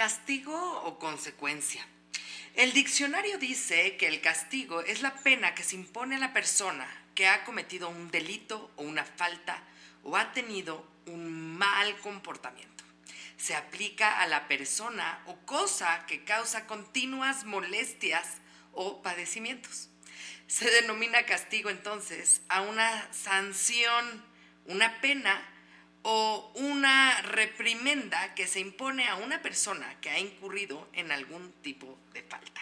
¿Castigo o consecuencia? El diccionario dice que el castigo es la pena que se impone a la persona que ha cometido un delito o una falta o ha tenido un mal comportamiento. Se aplica a la persona o cosa que causa continuas molestias o padecimientos. Se denomina castigo entonces a una sanción, una pena o una reprimenda que se impone a una persona que ha incurrido en algún tipo de falta.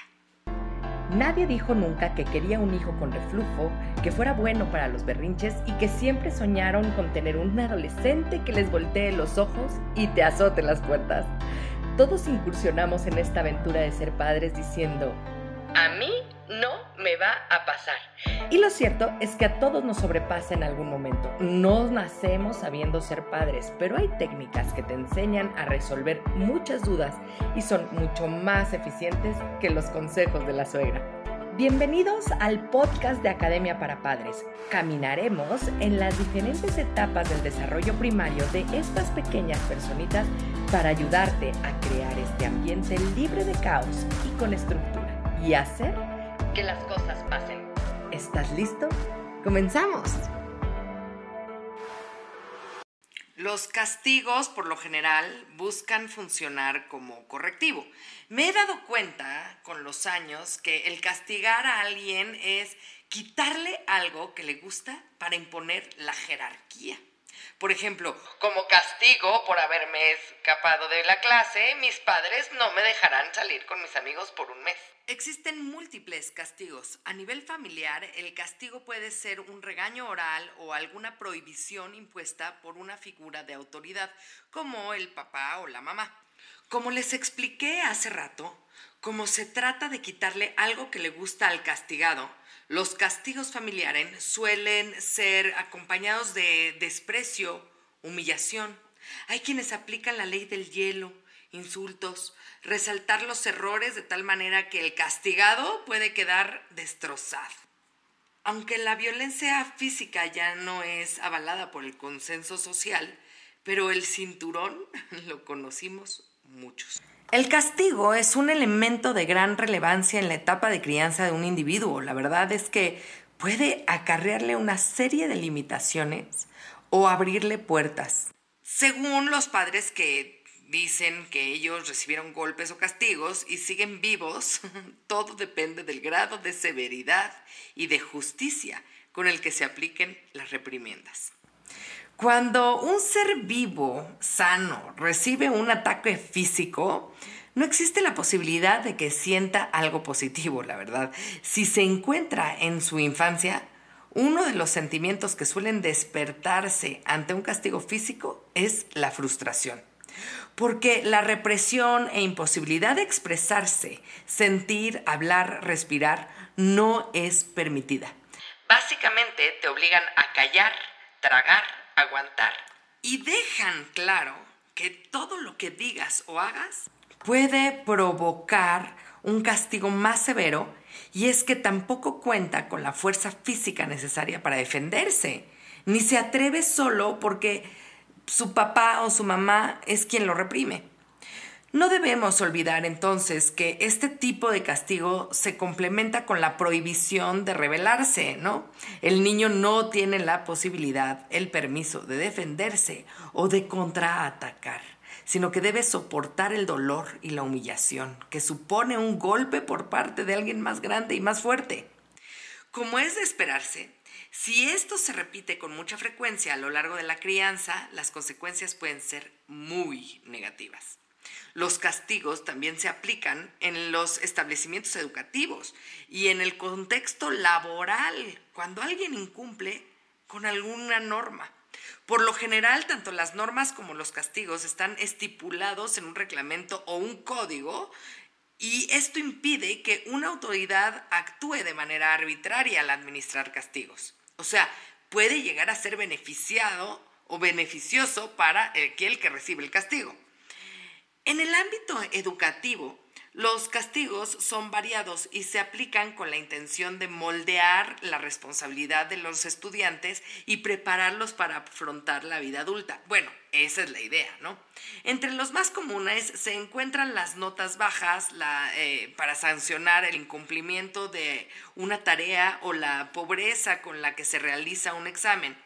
Nadie dijo nunca que quería un hijo con reflujo, que fuera bueno para los berrinches y que siempre soñaron con tener un adolescente que les voltee los ojos y te azote las puertas. Todos incursionamos en esta aventura de ser padres diciendo, a mí no me va a pasar. Y lo cierto es que a todos nos sobrepasa en algún momento. No nacemos sabiendo ser padres, pero hay técnicas que te enseñan a resolver muchas dudas y son mucho más eficientes que los consejos de la suegra. Bienvenidos al podcast de Academia para Padres. Caminaremos en las diferentes etapas del desarrollo primario de estas pequeñas personitas para ayudarte a crear este ambiente libre de caos y con estructura y hacer que las cosas pasen. ¿Estás listo? ¡Comenzamos! Los castigos, por lo general, buscan funcionar como correctivo. Me he dado cuenta con los años que el castigar a alguien es quitarle algo que le gusta para imponer la jerarquía. Por ejemplo, como castigo por haberme escapado de la clase, mis padres no me dejarán salir con mis amigos por un mes. Existen múltiples castigos. A nivel familiar, el castigo puede ser un regaño oral o alguna prohibición impuesta por una figura de autoridad, como el papá o la mamá. Como les expliqué hace rato, como se trata de quitarle algo que le gusta al castigado, los castigos familiares suelen ser acompañados de desprecio, humillación. Hay quienes aplican la ley del hielo, insultos, resaltar los errores de tal manera que el castigado puede quedar destrozado. Aunque la violencia física ya no es avalada por el consenso social, pero el cinturón lo conocimos muchos. El castigo es un elemento de gran relevancia en la etapa de crianza de un individuo. La verdad es que puede acarrearle una serie de limitaciones o abrirle puertas. Según los padres que dicen que ellos recibieron golpes o castigos y siguen vivos, todo depende del grado de severidad y de justicia con el que se apliquen las reprimiendas. Cuando un ser vivo, sano, recibe un ataque físico, no existe la posibilidad de que sienta algo positivo, la verdad. Si se encuentra en su infancia, uno de los sentimientos que suelen despertarse ante un castigo físico es la frustración porque la represión e imposibilidad de expresarse, sentir, hablar, respirar, no es permitida. Básicamente te obligan a callar, tragar, aguantar. Y dejan claro que todo lo que digas o hagas puede provocar un castigo más severo y es que tampoco cuenta con la fuerza física necesaria para defenderse, ni se atreve solo porque su papá o su mamá es quien lo reprime. No debemos olvidar entonces que este tipo de castigo se complementa con la prohibición de rebelarse, ¿no? El niño no tiene la posibilidad, el permiso de defenderse o de contraatacar, sino que debe soportar el dolor y la humillación que supone un golpe por parte de alguien más grande y más fuerte. Como es de esperarse, si esto se repite con mucha frecuencia a lo largo de la crianza, las consecuencias pueden ser muy negativas. Los castigos también se aplican en los establecimientos educativos y en el contexto laboral, cuando alguien incumple con alguna norma. Por lo general, tanto las normas como los castigos están estipulados en un reglamento o un código y esto impide que una autoridad actúe de manera arbitraria al administrar castigos. O sea, puede llegar a ser beneficiado o beneficioso para aquel que recibe el castigo. En el ámbito educativo, Los castigos son variados y se aplican con la intención de moldear la responsabilidad de los estudiantes y prepararlos para afrontar la vida adulta. Bueno, esa es la idea, ¿no? Entre los más comunes se encuentran las notas bajas eh, para sancionar el incumplimiento de una tarea o la pobreza con la que se realiza un examen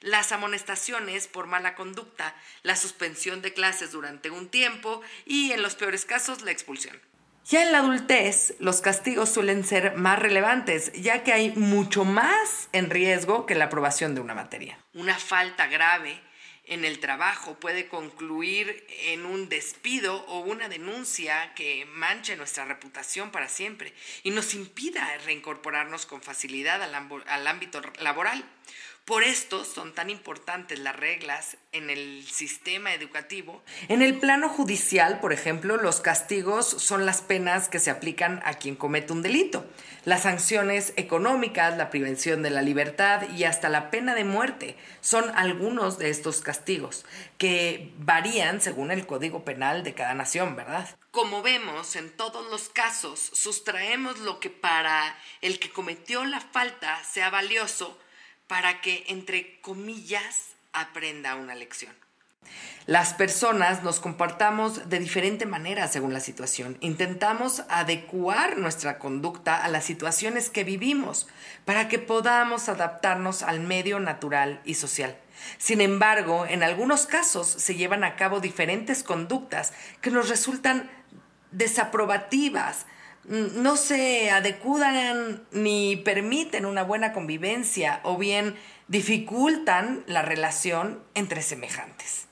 las amonestaciones por mala conducta, la suspensión de clases durante un tiempo y, en los peores casos, la expulsión. Ya en la adultez, los castigos suelen ser más relevantes, ya que hay mucho más en riesgo que la aprobación de una materia. Una falta grave en el trabajo puede concluir en un despido o una denuncia que manche nuestra reputación para siempre y nos impida reincorporarnos con facilidad al, ámbito laboral. Por esto son tan importantes las reglas en el sistema educativo. En el plano judicial, por ejemplo, los castigos son las penas que se aplican a quien comete un delito. Las sanciones económicas, la prevención de la libertad y hasta la pena de muerte son algunos de estos castigos, que varían según el Código Penal de cada nación, ¿verdad? Como vemos, en todos los casos sustraemos lo que para el que cometió la falta sea valioso para que, entre comillas, aprenda una lección. Las personas nos comportamos de diferente manera según la situación. Intentamos adecuar nuestra conducta a las situaciones que vivimos para que podamos adaptarnos al medio natural y social. Sin embargo, en algunos casos se llevan a cabo diferentes conductas que nos resultan desaprobativas, no se adecuan ni permiten una buena convivencia o bien dificultan la relación entre semejantes.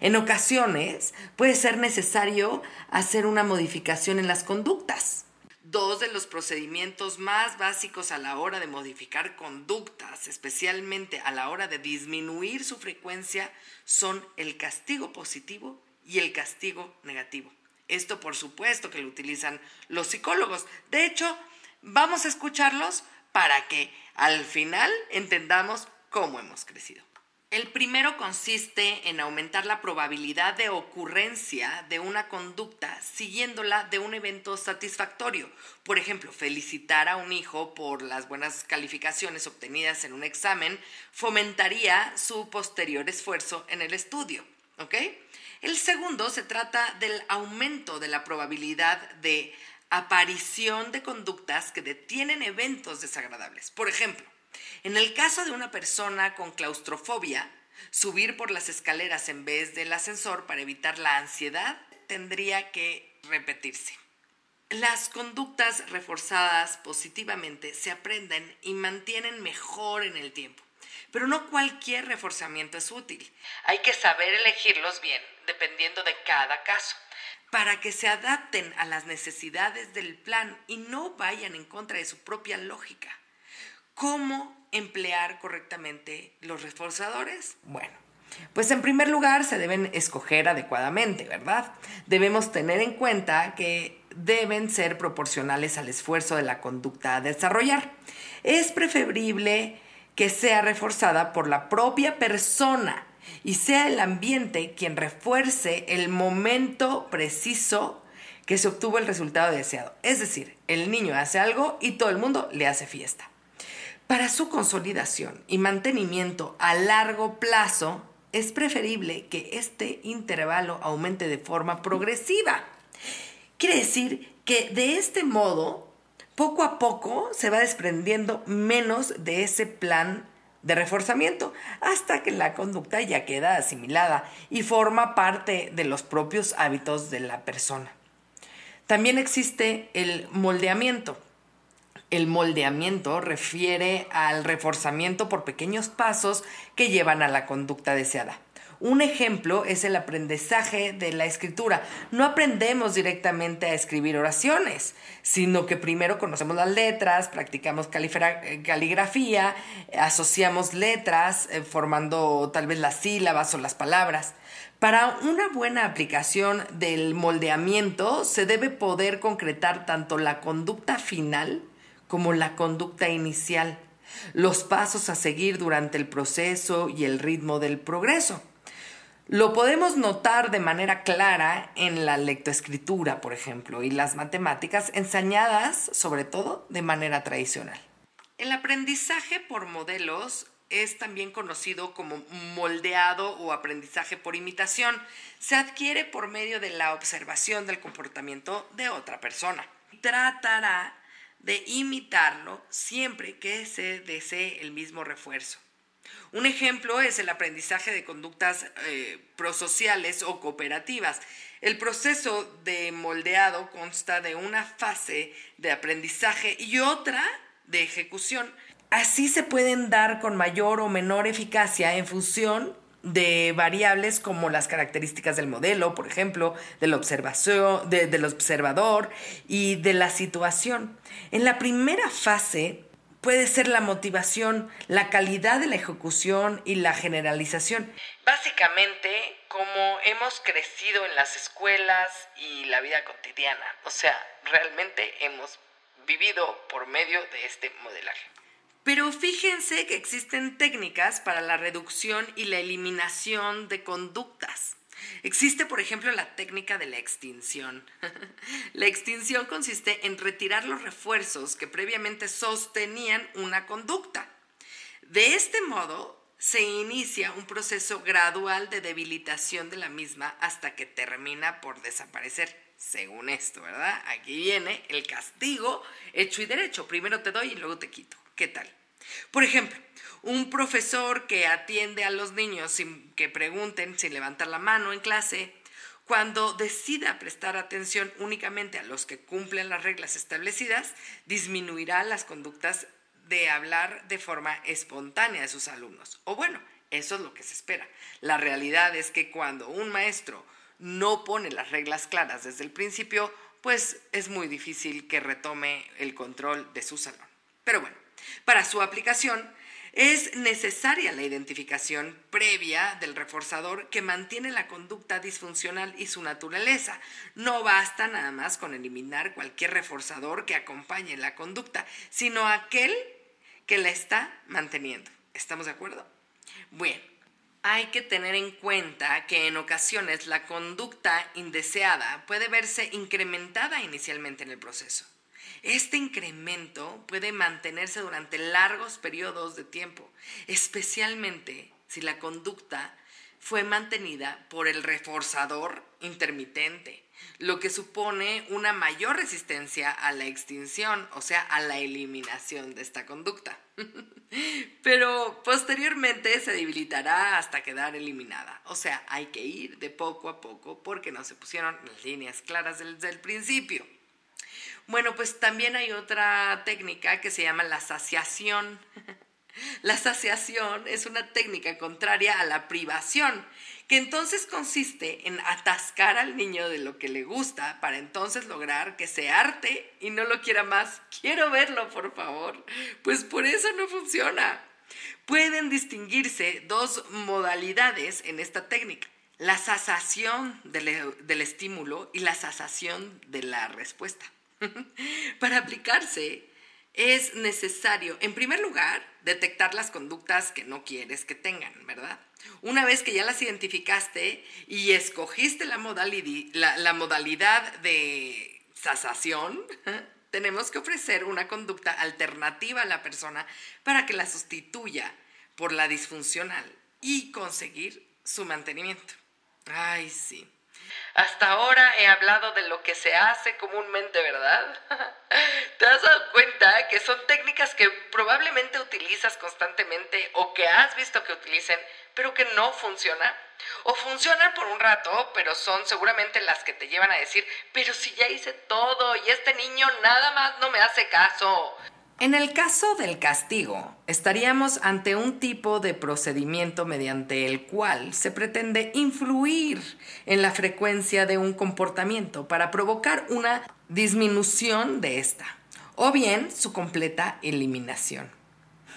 En ocasiones puede ser necesario hacer una modificación en las conductas. Dos de los procedimientos más básicos a la hora de modificar conductas, especialmente a la hora de disminuir su frecuencia, son el castigo positivo y el castigo negativo. Esto por supuesto que lo utilizan los psicólogos. De hecho, vamos a escucharlos para que al final entendamos cómo hemos crecido. El primero consiste en aumentar la probabilidad de ocurrencia de una conducta siguiéndola de un evento satisfactorio. Por ejemplo, felicitar a un hijo por las buenas calificaciones obtenidas en un examen fomentaría su posterior esfuerzo en el estudio. ¿Ok? El segundo se trata del aumento de la probabilidad de aparición de conductas que detienen eventos desagradables. Por ejemplo, en el caso de una persona con claustrofobia, subir por las escaleras en vez del ascensor para evitar la ansiedad tendría que repetirse. Las conductas reforzadas positivamente se aprenden y mantienen mejor en el tiempo. Pero no cualquier reforzamiento es útil. Hay que saber elegirlos bien, dependiendo de cada caso, para que se adapten a las necesidades del plan y no vayan en contra de su propia lógica. ¿Cómo emplear correctamente los reforzadores? Bueno, pues en primer lugar se deben escoger adecuadamente, ¿verdad? Debemos tener en cuenta que deben ser proporcionales al esfuerzo de la conducta a desarrollar. Es preferible que sea reforzada por la propia persona y sea el ambiente quien refuerce el momento preciso que se obtuvo el resultado deseado. Es decir, el niño hace algo y todo el mundo le hace fiesta. Para su consolidación y mantenimiento a largo plazo, es preferible que este intervalo aumente de forma progresiva. Quiere decir que de este modo poco a poco se va desprendiendo menos de ese plan de reforzamiento hasta que la conducta ya queda asimilada y forma parte de los propios hábitos de la persona. También existe el moldeamiento. El moldeamiento refiere al reforzamiento por pequeños pasos que llevan a la conducta deseada. Un ejemplo es el aprendizaje de la escritura. No aprendemos directamente a escribir oraciones, sino que primero conocemos las letras, practicamos caligrafía, asociamos letras eh, formando tal vez las sílabas o las palabras. Para una buena aplicación del moldeamiento se debe poder concretar tanto la conducta final como la conducta inicial, los pasos a seguir durante el proceso y el ritmo del progreso. Lo podemos notar de manera clara en la lectoescritura, por ejemplo, y las matemáticas enseñadas, sobre todo, de manera tradicional. El aprendizaje por modelos es también conocido como moldeado o aprendizaje por imitación. Se adquiere por medio de la observación del comportamiento de otra persona. Tratará de imitarlo siempre que se desee el mismo refuerzo. Un ejemplo es el aprendizaje de conductas eh, prosociales o cooperativas. El proceso de moldeado consta de una fase de aprendizaje y otra de ejecución. Así se pueden dar con mayor o menor eficacia en función de variables como las características del modelo, por ejemplo, de la observación, del observador y de la situación. En la primera fase puede ser la motivación, la calidad de la ejecución y la generalización. Básicamente, como hemos crecido en las escuelas y la vida cotidiana, o sea, realmente hemos vivido por medio de este modelaje. Pero fíjense que existen técnicas para la reducción y la eliminación de conductas. Existe, por ejemplo, la técnica de la extinción. la extinción consiste en retirar los refuerzos que previamente sostenían una conducta. De este modo, se inicia un proceso gradual de debilitación de la misma hasta que termina por desaparecer. Según esto, ¿verdad? Aquí viene el castigo hecho y derecho. Primero te doy y luego te quito. ¿Qué tal? Por ejemplo, un profesor que atiende a los niños sin que pregunten, sin levantar la mano en clase, cuando decida prestar atención únicamente a los que cumplen las reglas establecidas, disminuirá las conductas de hablar de forma espontánea de sus alumnos. O bueno, eso es lo que se espera. La realidad es que cuando un maestro no pone las reglas claras desde el principio, pues es muy difícil que retome el control de su salón. Pero bueno, para su aplicación, es necesaria la identificación previa del reforzador que mantiene la conducta disfuncional y su naturaleza. No basta nada más con eliminar cualquier reforzador que acompañe la conducta, sino aquel que la está manteniendo. ¿Estamos de acuerdo? Bueno, hay que tener en cuenta que en ocasiones la conducta indeseada puede verse incrementada inicialmente en el proceso. Este incremento puede mantenerse durante largos periodos de tiempo, especialmente si la conducta fue mantenida por el reforzador intermitente, lo que supone una mayor resistencia a la extinción, o sea, a la eliminación de esta conducta. Pero posteriormente se debilitará hasta quedar eliminada. O sea, hay que ir de poco a poco porque no se pusieron las líneas claras desde el principio. Bueno, pues también hay otra técnica que se llama la saciación. La saciación es una técnica contraria a la privación, que entonces consiste en atascar al niño de lo que le gusta para entonces lograr que se arte y no lo quiera más. Quiero verlo, por favor. Pues por eso no funciona. Pueden distinguirse dos modalidades en esta técnica. La sasación del, estímulo y la sasación de la respuesta. Para aplicarse es necesario, en primer lugar, detectar las conductas que no quieres que tengan, ¿verdad? Una vez que ya las identificaste y escogiste la, modalidad de sasación, tenemos que ofrecer una conducta alternativa a la persona para que la sustituya por la disfuncional y conseguir su mantenimiento. Ay, sí. Hasta ahora he hablado de lo que se hace comúnmente, ¿verdad? ¿Te has dado cuenta que son técnicas que probablemente utilizas constantemente o que has visto que utilicen, pero que no funcionan? O funcionan por un rato, pero son seguramente las que te llevan a decir, pero si ya hice todo y este niño nada más no me hace caso. En el caso del castigo, estaríamos ante un tipo de procedimiento mediante el cual se pretende influir en la frecuencia de un comportamiento para provocar una disminución de esta, o bien su completa eliminación.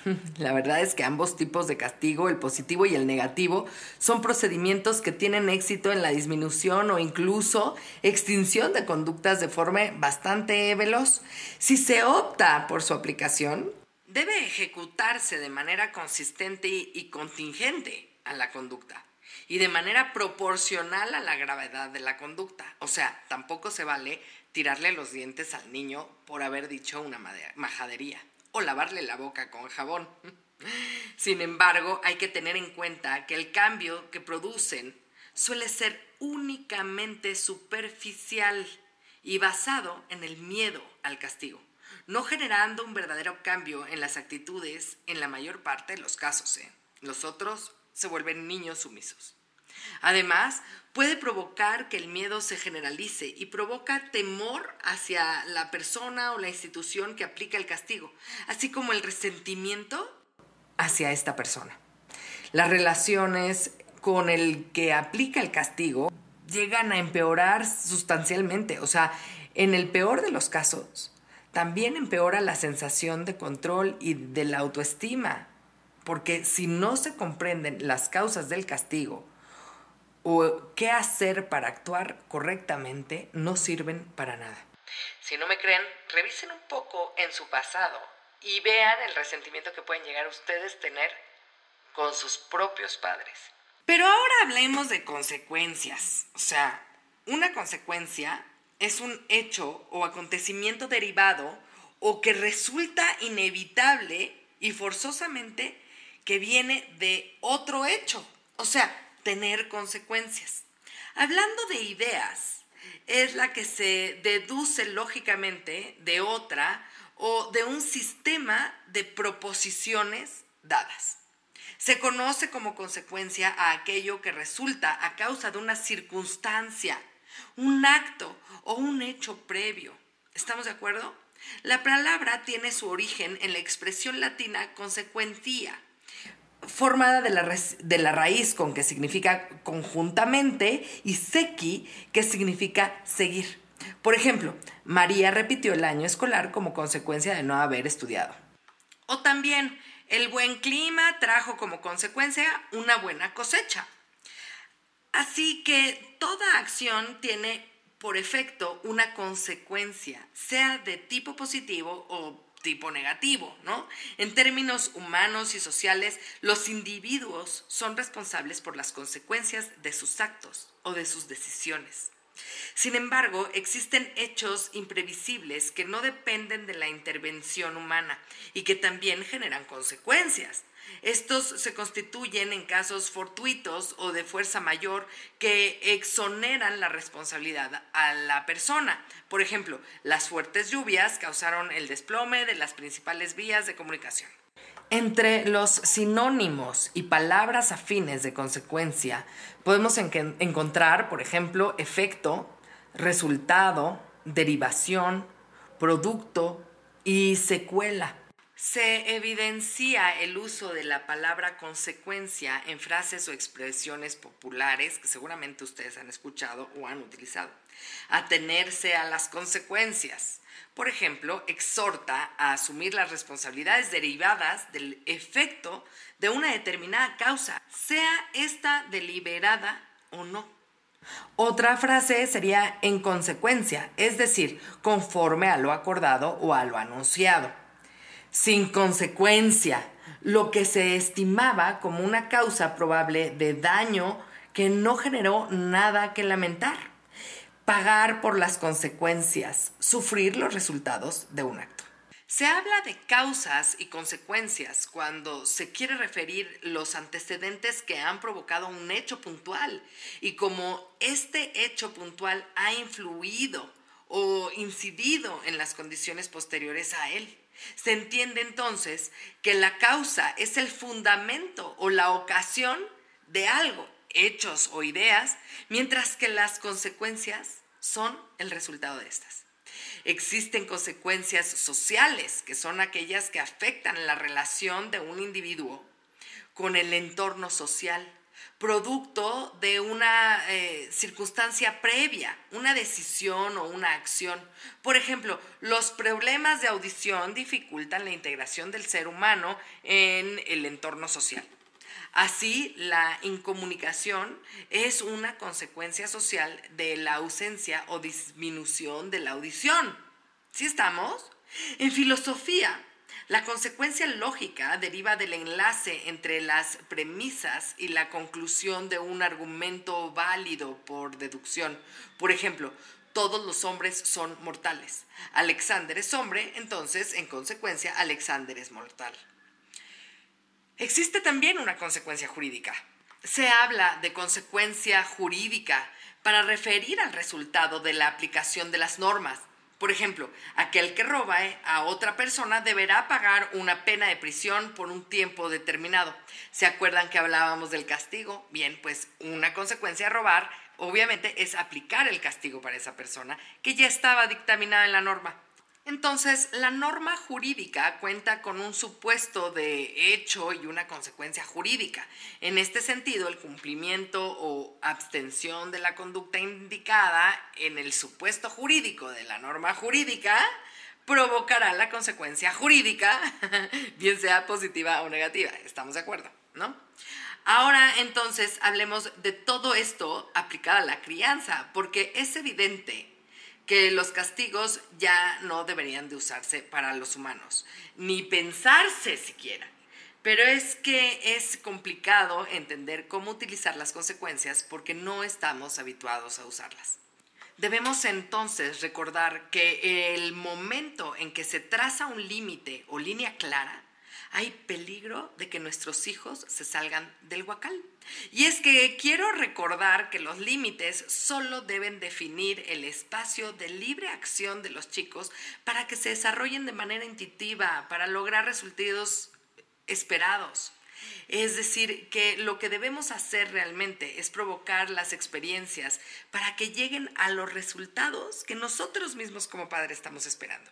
La verdad es que ambos tipos de castigo, el positivo y el negativo, son procedimientos que tienen éxito en la disminución o incluso extinción de conductas de forma bastante veloz. Si se opta por su aplicación, debe ejecutarse de manera consistente y contingente a la conducta. y de manera proporcional a la gravedad de la conducta. O sea, tampoco se vale tirarle los dientes al niño por haber dicho una majadería o lavarle la boca con jabón. Sin embargo, hay que tener en cuenta que el cambio que producen suele ser únicamente superficial y basado en el miedo al castigo, no generando un verdadero cambio en las actitudes en la mayor parte de los casos. ¿eh? Los otros se vuelven niños sumisos. Además, puede provocar que el miedo se generalice y provoca temor hacia la persona o la institución que aplica el castigo, así como el resentimiento hacia esta persona. Las relaciones con el que aplica el castigo llegan a empeorar sustancialmente. O sea, en el peor de los casos, también empeora la sensación de control y de la autoestima. Porque si no se comprenden las causas del castigo o qué hacer para actuar correctamente, no sirven para nada. Si no me creen, revisen un poco en su pasado y vean el resentimiento que pueden llegar a ustedes tener con sus propios padres. Pero ahora hablemos de consecuencias. O sea, una consecuencia es un hecho o acontecimiento derivado o que resulta inevitable y forzosamente que viene de otro hecho. O sea, tener consecuencias. Hablando de ideas, es la que se deduce lógicamente de otra o de un sistema de proposiciones dadas. Se conoce como consecuencia a aquello que resulta a causa de una circunstancia, un acto o un hecho previo. ¿Estamos de acuerdo? La palabra tiene su origen en la expresión latina consecuencia, formada de la, de la, raíz con que significa conjuntamente y sequi, que significa seguir. Por ejemplo, María repitió el año escolar como consecuencia de no haber estudiado. O también, el buen clima trajo como consecuencia una buena cosecha. Así que toda acción tiene por efecto una consecuencia, sea de tipo positivo o tipo negativo, ¿no? En términos humanos y sociales, los individuos son responsables por las consecuencias de sus actos o de sus decisiones. Sin embargo, existen hechos imprevisibles que no dependen de la intervención humana y que también generan consecuencias. Estos se constituyen en casos fortuitos o de fuerza mayor que exoneran la responsabilidad a la persona. Por ejemplo, las fuertes lluvias causaron el desplome de las principales vías de comunicación. Entre los sinónimos y palabras afines de consecuencia podemos encontrar, por ejemplo, efecto, resultado, derivación, producto y secuela. Se evidencia el uso de la palabra consecuencia en frases o expresiones populares que seguramente ustedes han escuchado o han utilizado. Atenerse a las consecuencias por ejemplo, exhorta a asumir las responsabilidades derivadas del efecto de una determinada causa, sea esta deliberada o no. Otra frase sería en consecuencia, es decir, conforme a lo acordado o a lo anunciado. Sin consecuencia, lo que se estimaba como una causa probable de daño que no generó nada que lamentar pagar por las consecuencias, sufrir los resultados de un acto. Se habla de causas y consecuencias cuando se quiere referir los antecedentes que han provocado un hecho puntual y como este hecho puntual ha influido o incidido en las condiciones posteriores a él. Se entiende entonces que la causa es el fundamento o la ocasión de algo, hechos o ideas, mientras que las consecuencias son el resultado de estas. Existen consecuencias sociales, que son aquellas que afectan la relación de un individuo con el entorno social, producto de una eh, circunstancia previa, una decisión o una acción. Por ejemplo, los problemas de audición dificultan la integración del ser humano en el entorno social. Así, la incomunicación es una consecuencia social de la ausencia o disminución de la audición. ¿Sí estamos? En filosofía, La consecuencia lógica deriva del enlace entre las premisas y la conclusión de un argumento válido por deducción. Por ejemplo, todos los hombres son mortales. Alexander es hombre, entonces, en consecuencia, Alexander es mortal. Existe también una consecuencia jurídica. Se habla de consecuencia jurídica para referir al resultado de la aplicación de las normas. Por ejemplo, aquel que roba a otra persona deberá pagar una pena de prisión por un tiempo determinado. ¿Se acuerdan que hablábamos del castigo? Bien, pues una consecuencia de robar obviamente es aplicar el castigo para esa persona que ya estaba dictaminada en la norma. Entonces, la norma jurídica cuenta con un supuesto de hecho y una consecuencia jurídica. En este sentido, el cumplimiento o abstención de la conducta indicada en el supuesto jurídico de la norma jurídica provocará la consecuencia jurídica, bien sea positiva o negativa. ¿Estamos de acuerdo? ¿No? Ahora entonces hablemos de todo esto aplicado a la crianza, porque es evidente que los castigos ya no deberían de usarse para los humanos, ni pensarse siquiera. Pero es que es complicado entender cómo utilizar las consecuencias porque no estamos habituados a usarlas. Debemos entonces recordar que el momento en que se traza un límite o línea clara hay peligro de que nuestros hijos se salgan del huacal. Y es que quiero recordar que los límites solo deben definir el espacio de libre acción de los chicos para que se desarrollen de manera intuitiva, para lograr resultados esperados. Es decir, que lo que debemos hacer realmente es provocar las experiencias para que lleguen a los resultados que nosotros mismos como padres estamos esperando.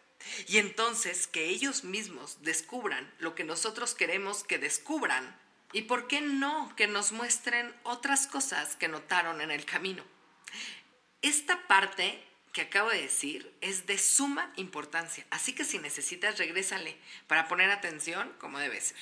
Y entonces que ellos mismos descubran lo que nosotros queremos que descubran y por qué no que nos muestren otras cosas que notaron en el camino. Esta parte que acabo de decir es de suma importancia, así que si necesitas regrésale para poner atención como debe ser.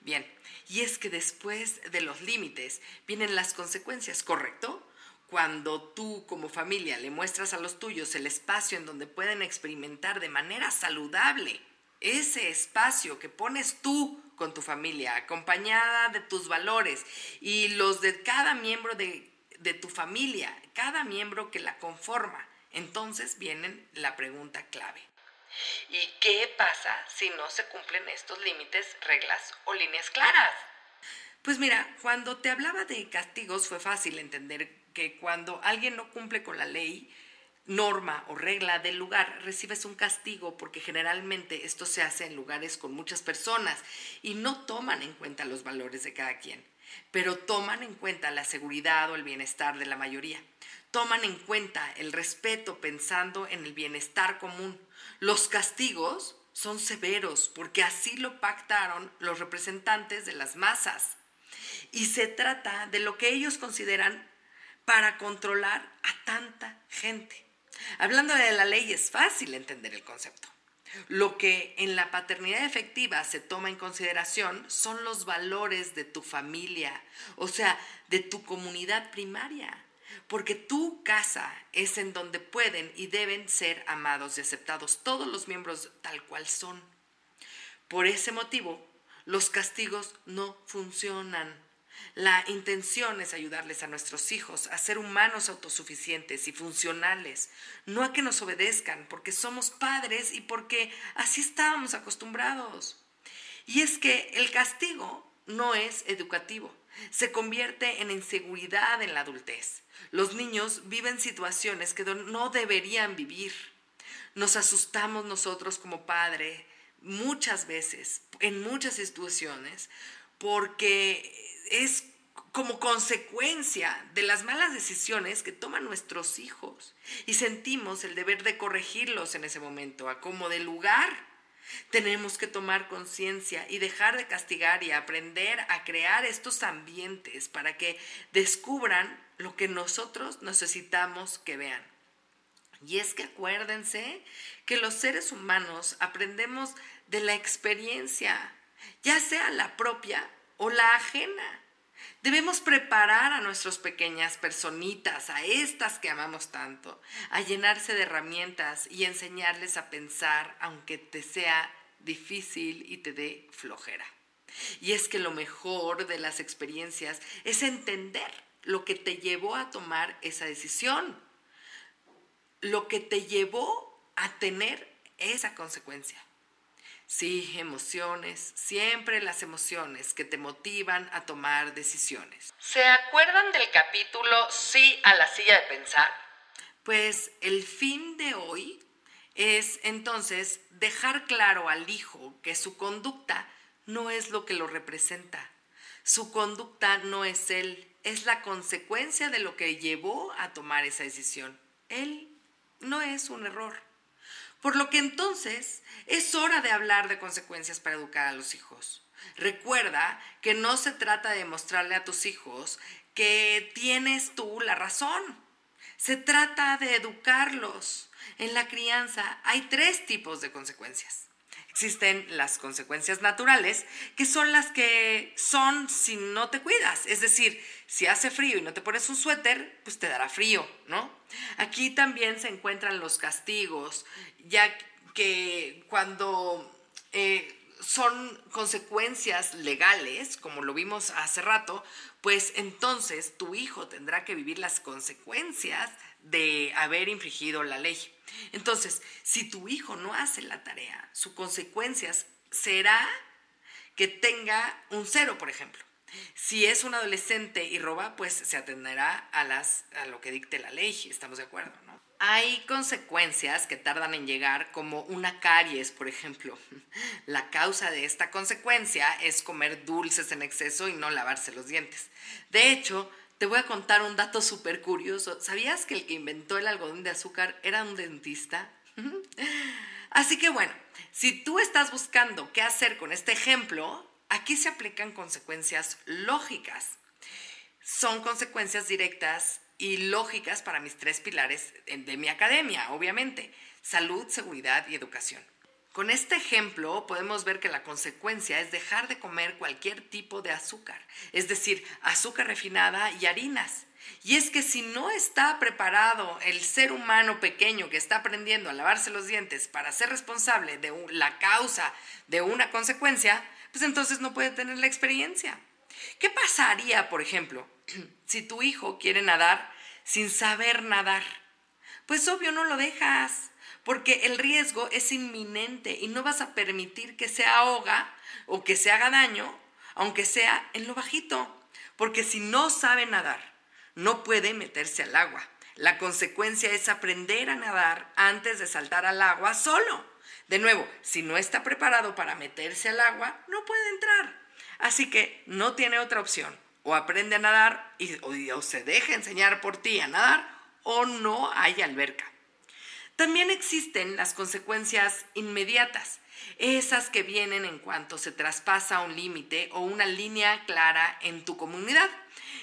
Bien, y es que después de los límites vienen las consecuencias, ¿correcto? cuando tú como familia le muestras a los tuyos el espacio en donde pueden experimentar de manera saludable ese espacio que pones tú con tu familia, acompañada de tus valores y los de cada miembro de, de tu familia, cada miembro que la conforma, entonces viene la pregunta clave. ¿Y qué pasa si no se cumplen estos límites, reglas o líneas claras? Pues mira, cuando te hablaba de castigos fue fácil entender que cuando alguien no cumple con la ley, norma o regla del lugar, recibes un castigo porque generalmente esto se hace en lugares con muchas personas y no toman en cuenta los valores de cada quien, pero toman en cuenta la seguridad o el bienestar de la mayoría. Toman en cuenta el respeto pensando en el bienestar común. Los castigos son severos porque así lo pactaron los representantes de las masas. Y se trata de lo que ellos consideran para controlar a tanta gente. Hablando de la ley es fácil entender el concepto. Lo que en la paternidad efectiva se toma en consideración son los valores de tu familia, o sea, de tu comunidad primaria, porque tu casa es en donde pueden y deben ser amados y aceptados todos los miembros tal cual son. Por ese motivo, los castigos no funcionan. La intención es ayudarles a nuestros hijos a ser humanos autosuficientes y funcionales, no a que nos obedezcan, porque somos padres y porque así estábamos acostumbrados. Y es que el castigo no es educativo, se convierte en inseguridad en la adultez. Los niños viven situaciones que no deberían vivir. Nos asustamos nosotros como padre muchas veces, en muchas situaciones, porque es como consecuencia de las malas decisiones que toman nuestros hijos y sentimos el deber de corregirlos en ese momento, a como de lugar. Tenemos que tomar conciencia y dejar de castigar y aprender a crear estos ambientes para que descubran lo que nosotros necesitamos que vean. Y es que acuérdense que los seres humanos aprendemos de la experiencia, ya sea la propia o la ajena. Debemos preparar a nuestras pequeñas personitas, a estas que amamos tanto, a llenarse de herramientas y enseñarles a pensar, aunque te sea difícil y te dé flojera. Y es que lo mejor de las experiencias es entender lo que te llevó a tomar esa decisión, lo que te llevó a tener esa consecuencia. Sí, emociones, siempre las emociones que te motivan a tomar decisiones. ¿Se acuerdan del capítulo Sí a la silla de pensar? Pues el fin de hoy es entonces dejar claro al hijo que su conducta no es lo que lo representa. Su conducta no es él, es la consecuencia de lo que llevó a tomar esa decisión. Él no es un error. Por lo que entonces es hora de hablar de consecuencias para educar a los hijos. Recuerda que no se trata de mostrarle a tus hijos que tienes tú la razón. Se trata de educarlos. En la crianza hay tres tipos de consecuencias. Existen las consecuencias naturales, que son las que son si no te cuidas. Es decir, si hace frío y no te pones un suéter, pues te dará frío, ¿no? Aquí también se encuentran los castigos, ya que cuando eh, son consecuencias legales, como lo vimos hace rato, pues entonces tu hijo tendrá que vivir las consecuencias de haber infringido la ley. Entonces, si tu hijo no hace la tarea, su consecuencias será que tenga un cero, por ejemplo. Si es un adolescente y roba, pues se atenderá a, las, a lo que dicte la ley, estamos de acuerdo, ¿no? Hay consecuencias que tardan en llegar, como una caries, por ejemplo. La causa de esta consecuencia es comer dulces en exceso y no lavarse los dientes. De hecho, te voy a contar un dato súper curioso. ¿Sabías que el que inventó el algodón de azúcar era un dentista? Así que bueno, si tú estás buscando qué hacer con este ejemplo, aquí se aplican consecuencias lógicas. Son consecuencias directas y lógicas para mis tres pilares de mi academia, obviamente, salud, seguridad y educación. Con este ejemplo podemos ver que la consecuencia es dejar de comer cualquier tipo de azúcar, es decir, azúcar refinada y harinas. Y es que si no está preparado el ser humano pequeño que está aprendiendo a lavarse los dientes para ser responsable de la causa de una consecuencia, pues entonces no puede tener la experiencia. ¿Qué pasaría, por ejemplo, si tu hijo quiere nadar sin saber nadar? Pues obvio no lo dejas porque el riesgo es inminente y no vas a permitir que se ahoga o que se haga daño, aunque sea en lo bajito, porque si no sabe nadar, no puede meterse al agua. La consecuencia es aprender a nadar antes de saltar al agua solo. De nuevo, si no está preparado para meterse al agua, no puede entrar. Así que no tiene otra opción. O aprende a nadar y, o se deja enseñar por ti a nadar o no hay alberca. También existen las consecuencias inmediatas, esas que vienen en cuanto se traspasa un límite o una línea clara en tu comunidad.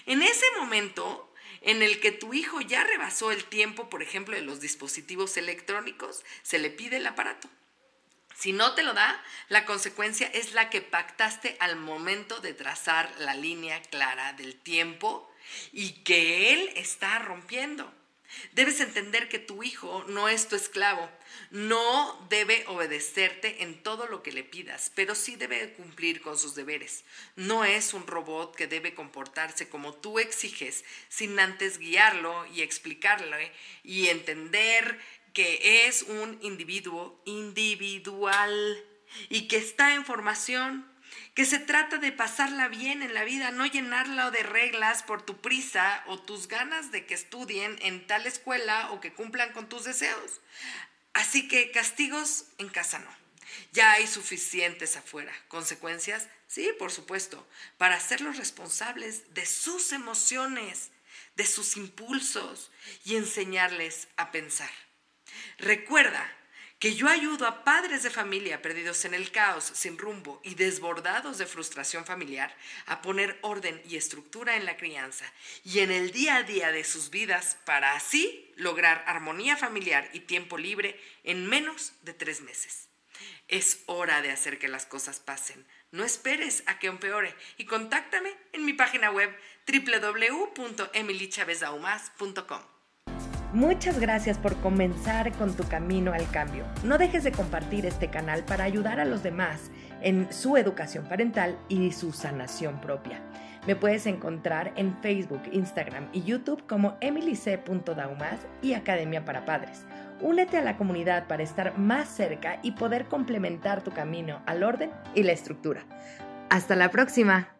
En ese momento en el que tu hijo ya rebasó el tiempo, por ejemplo, de los dispositivos electrónicos, se le pide el aparato. Si no te lo da, la consecuencia es la que pactaste al momento de trazar la línea clara del tiempo y que él está rompiendo. Debes entender que tu hijo no es tu esclavo, no debe obedecerte en todo lo que le pidas, pero sí debe cumplir con sus deberes. No es un robot que debe comportarse como tú exiges, sin antes guiarlo y explicarle y entender que es un individuo individual y que está en formación que se trata de pasarla bien en la vida, no llenarla de reglas por tu prisa o tus ganas de que estudien en tal escuela o que cumplan con tus deseos. Así que castigos en casa no. Ya hay suficientes afuera. ¿Consecuencias? Sí, por supuesto, para hacerlos responsables de sus emociones, de sus impulsos y enseñarles a pensar. Recuerda que yo ayudo a padres de familia perdidos en el caos, sin rumbo y desbordados de frustración familiar a poner orden y estructura en la crianza y en el día a día de sus vidas para así lograr armonía familiar y tiempo libre en menos de tres meses. Es hora de hacer que las cosas pasen. No esperes a que empeore y contáctame en mi página web www.emilichavesaumas.com. Muchas gracias por comenzar con tu camino al cambio. No dejes de compartir este canal para ayudar a los demás en su educación parental y su sanación propia. Me puedes encontrar en Facebook, Instagram y YouTube como emilyc.daumas y Academia para Padres. Únete a la comunidad para estar más cerca y poder complementar tu camino al orden y la estructura. Hasta la próxima.